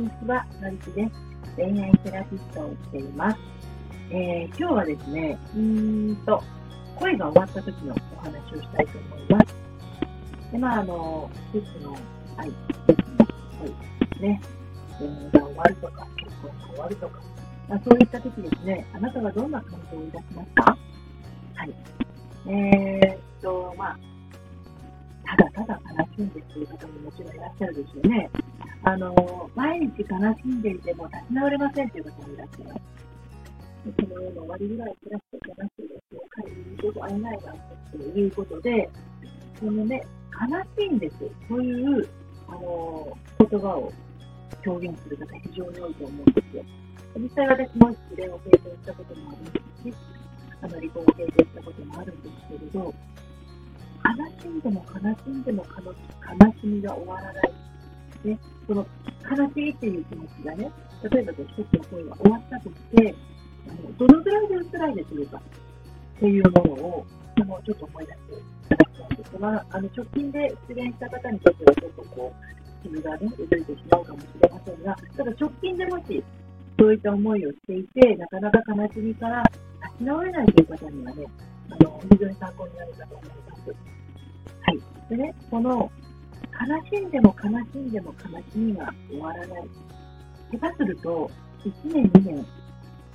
にちは、のりきです。恋愛セラピストをしています。えー、今日はですね、うーんと、恋が終わった時のお話をしたいと思います。で、まあ、あの、一つの愛、一つの恋ですね。恋愛が終わるとか、結婚が終わるとか、まあ、そういった時ですね、あなたはどんな感情を抱きますか？はい。えー、っと、まあ、ただただ悲しんでという方ももちろんいらっしゃるでしょうね。あの、毎日悲しんでいても立ち直れませんという方もいらっしゃいます。その世の終わりぐらい暮らして悲しいですよ。彼に言うこと会えないなということで、そのね、悲しいんです。そういう、あの、言葉を表現する方非常に多いと思うんですよ。実際私も失恋を経験したこともありますし、あの離婚を経験したこともあるんですけれど、悲しんでも悲しんでも悲しみが終わらない。ね、その悲しいっていう気持ちがね、例えば一つの恋が終わったとして、あのどのぐらいで辛いでしょうかっていうものを、あのちょっと思い出していただきたいんですが、あの直近で出現した方にとってはちょっとこう、傷がね、動いてしまうかもしれませんが、ただ直近でもし、そういった思いをしていて、なかなか悲しみから立ち直れないという方にはね、あの非常に参考になるかと思います。はい。でね、この悲しんでも悲しんでも悲しみが終わらない。下手すると、1年、2年、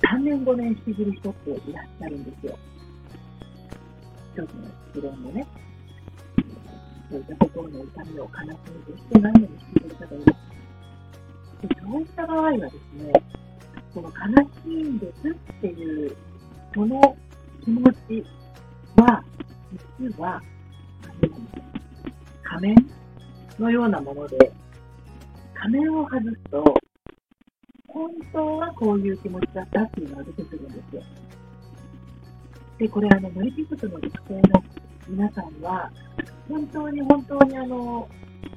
3年、5年してくる人っていらっしゃるんですよ。一つの失恋のね、そういった心の痛みを悲しみとして何年もしてくる方います。でそういった場合はですね、この悲しいんですっていう、その気持ちは、実は、仮面のようなもので、仮面を外すと、本当はこういう気持ちだったっていうのが出てくるんですよ。で、これあの、ノリピクスの女性の皆さんは、本当に本当にあの、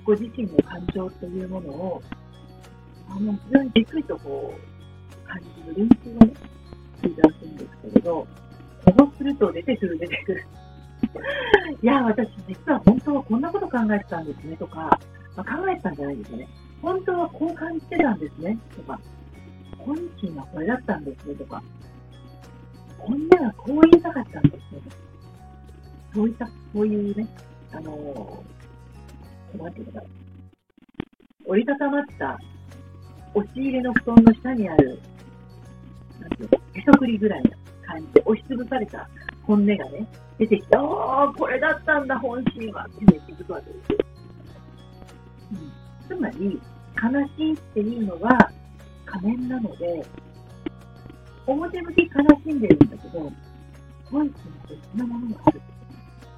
ご自身の感情というものを、あの、非常にじっくりとこう、感じる練習をね、していただくんですけれど、そうすると出てくる出てくる。いや、私実は本当はこんなこと考えてたんですねとか、まあ、考えてたんじゃないですよね。本当はこう感じてたんですねとか、本心はこれだったんですねとか、本音はこう言いたかったんですねとか、そういった、こういうね、あのー、なんていうのかな、折りたたまった押し入れの布団の下にある、なんていうの、へそくりぐらいな感じで押しつぶされた本音がね、出てきて、ああ、これだったんだ、本心は、ってね、気づくわけです。うん、つまり、悲しいっていうのは仮面なので、表向き悲しんでるんだけど、本心は別なものがある。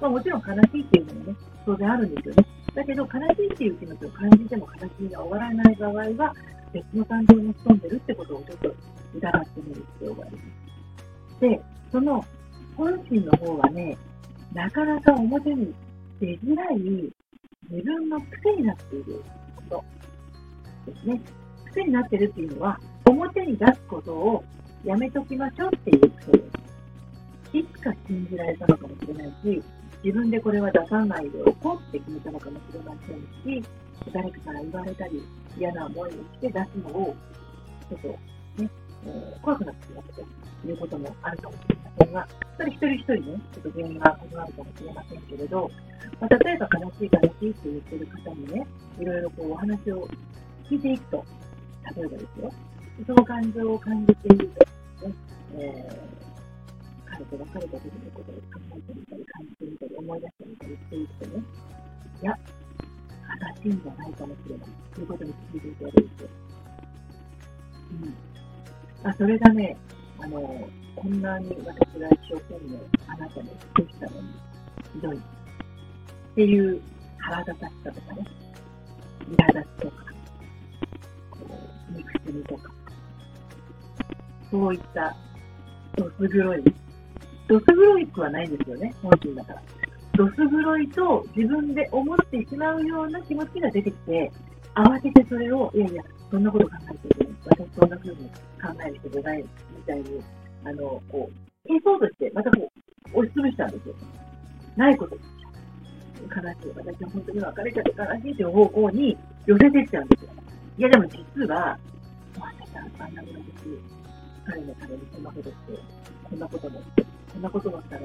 まあ、もちろん悲しいっていうのもね、当然あるんですよね。だけど、悲しいっていう気持ちを感じても悲しみが終わらない場合は、別の感情に潜んでるってことをちょっと疑ってみる必要があります。で、その本心の方はね、なかなか表に出づらい自分の癖になっていることですね。癖になってるっていうのは、表に出すことをやめときましょうっていう癖です。いつか信じられたのかもしれないし、自分でこれは出さないでおこうって決めたのかもしれませんし、誰かから言われたり、嫌な思いをして出すのを、ちょっと、怖くなってしまったということもあるかもしれませんが、それ一人一人ね、ちょっと原因が異なるかもしれませんけれど、まあ、例えば悲しい悲しいって言ってる方にね、いろいろこうお話を聞いていくと、例えばですよ、その感情を感じていると、ね、えー、彼と別れた時のことを考えてみたり、感じてみたり、思い出してみたりしていくとね、いや、正しいんじゃないかもしれないということに気づいていくわけですよ。うんあ、それがね、あの、こんなに私が一生懸命あなたに尽くしたのに、ひどい。っていう腹立たしさとかね、苛立ちとか、こう、憎しみとか、そういったどす黒い、どす黒いくはないんですよね、本心だから。どす黒いと自分で思ってしまうような気持ちが出てきて、慌ててそれを、いやいや、そんなこと考えてる。私そんな風に考える人じゃないみたいに、あの、こう、消そうとして、またこう、押しつぶしたんですよ。ないこと。悲しい。私は本当に別れちゃって悲しいという方向に寄せてっちゃうんですよ。いや、でも実は、私はあんなことです。彼のためにこんなことして、こんなこともして、こんなこともしたら、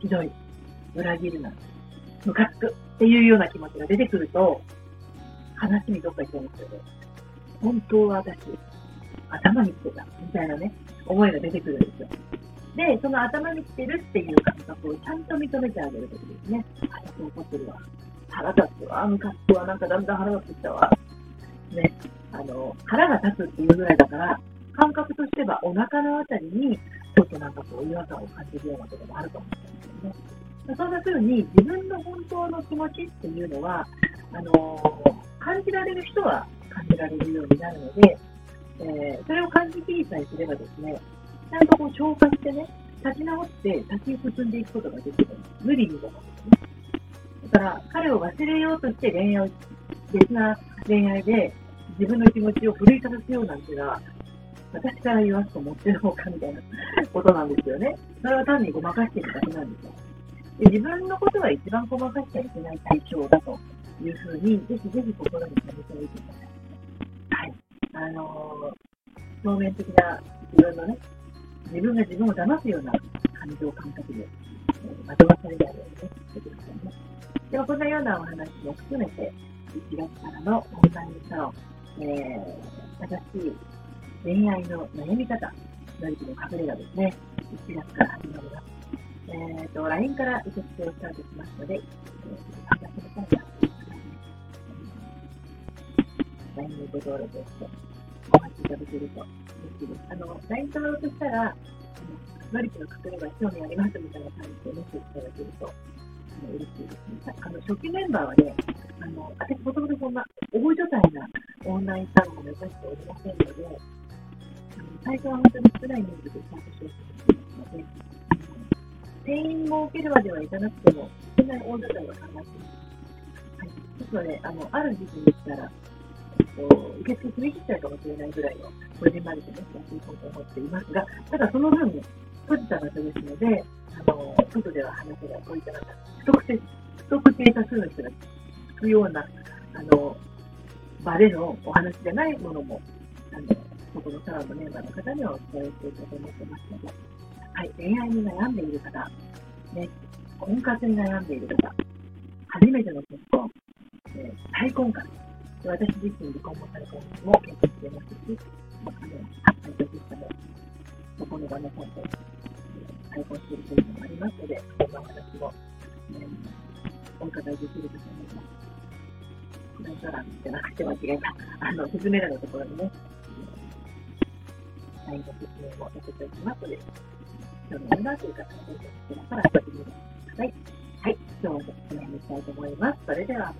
ひどい、裏切るな、ムカつくっていうような気持ちが出てくると、話にどっか行っちゃいますよね。本当は私、頭に来てた、みたいなね、思いが出てくるんですよ。で、その頭に来てるっていう感覚をちゃんと認めてあげることですね。あ、そう怒ってるわ。腹立つわ。ムカつくわ。なんかだんだん腹立ってきたわ。ね。あの、腹が立つっていうぐらいだから、感覚としてはお腹のあたりに、ちょっとなんかこう違和感を感じるようなこともあるかもしれないですよね。そんな風に自分の本当の気持ちっていうのは、あの感じられる人は感じられるようになるので、えー、それを感じきりさえすればですね、ちゃんとこう消化してね、立ち直って先に進んでいくことができる。無理にでもですね。だから、彼を忘れようとして恋愛、別な恋愛で自分の気持ちを奮い立たせようなんていうのは、私から言わすと持ってる方かみたいなことなんですよね。それは単にごまかしてるだけなんですよ。で自分のことは一番ごまかしちゃいけない対象だというふうに、ぜひぜひ心に留めておいてください。はい。あのー、表面的な自分のね、自分が自分を騙すような感情感覚で、えー、まとまされないようにね、してくださいね。では、こんなようなお話も含めて、1月からのオンラインサロン、えー、正しい恋愛の悩み方、のりきの隠れ家ですね、1月から始まります。えっ、ー、と、LINE から受付をスタートしますので、えー、参加してください。LINE にご登録をして、お待ちいただけると嬉しいです。あの、LINE 登録したら、あの、のりきの隠れ家興味ありますみたいな感じでメッセージいただけるとあの、嬉しいですね。あの、初期メンバーはね、あの、私もともとそんな大所帯なオンラインサロンを目指しておりませんので、あの最初は本当に少ない人数で参加してほしいので、定員を受けるまではいかなくても、そんなに大所帯は考えています。はい。ですので、あの、ある時期にしたら、と、受付締め切っちゃうかもしれないぐらいの、これでまででね、やっていこうと思っていますが、ただその分、閉じた場所ですので、あの、外では話がこういった不特定、不特定多数の人が聞くような、あの、場でのお話じゃないものも、あの、ここのサロンのメンバーの方にはお伝えしていこうと思ってますので、はい、恋愛に悩んでいる方、ね、婚活に悩んでいる方、初めての結婚、えー、再婚活、私自身離婚も再婚も経験していますし、あの、再婚したも、そこの場の本と、再婚しているというのもありますので、こんなお話も、えー、お伺いできると思います。コメント欄じゃなくて間違えた。あの、説明欄のところにね、LINE の説明もさせておきますので、興味あるなという方は、ぜひこちらからご利用ください。はい。今日はこの辺にしたいと思います。それでは、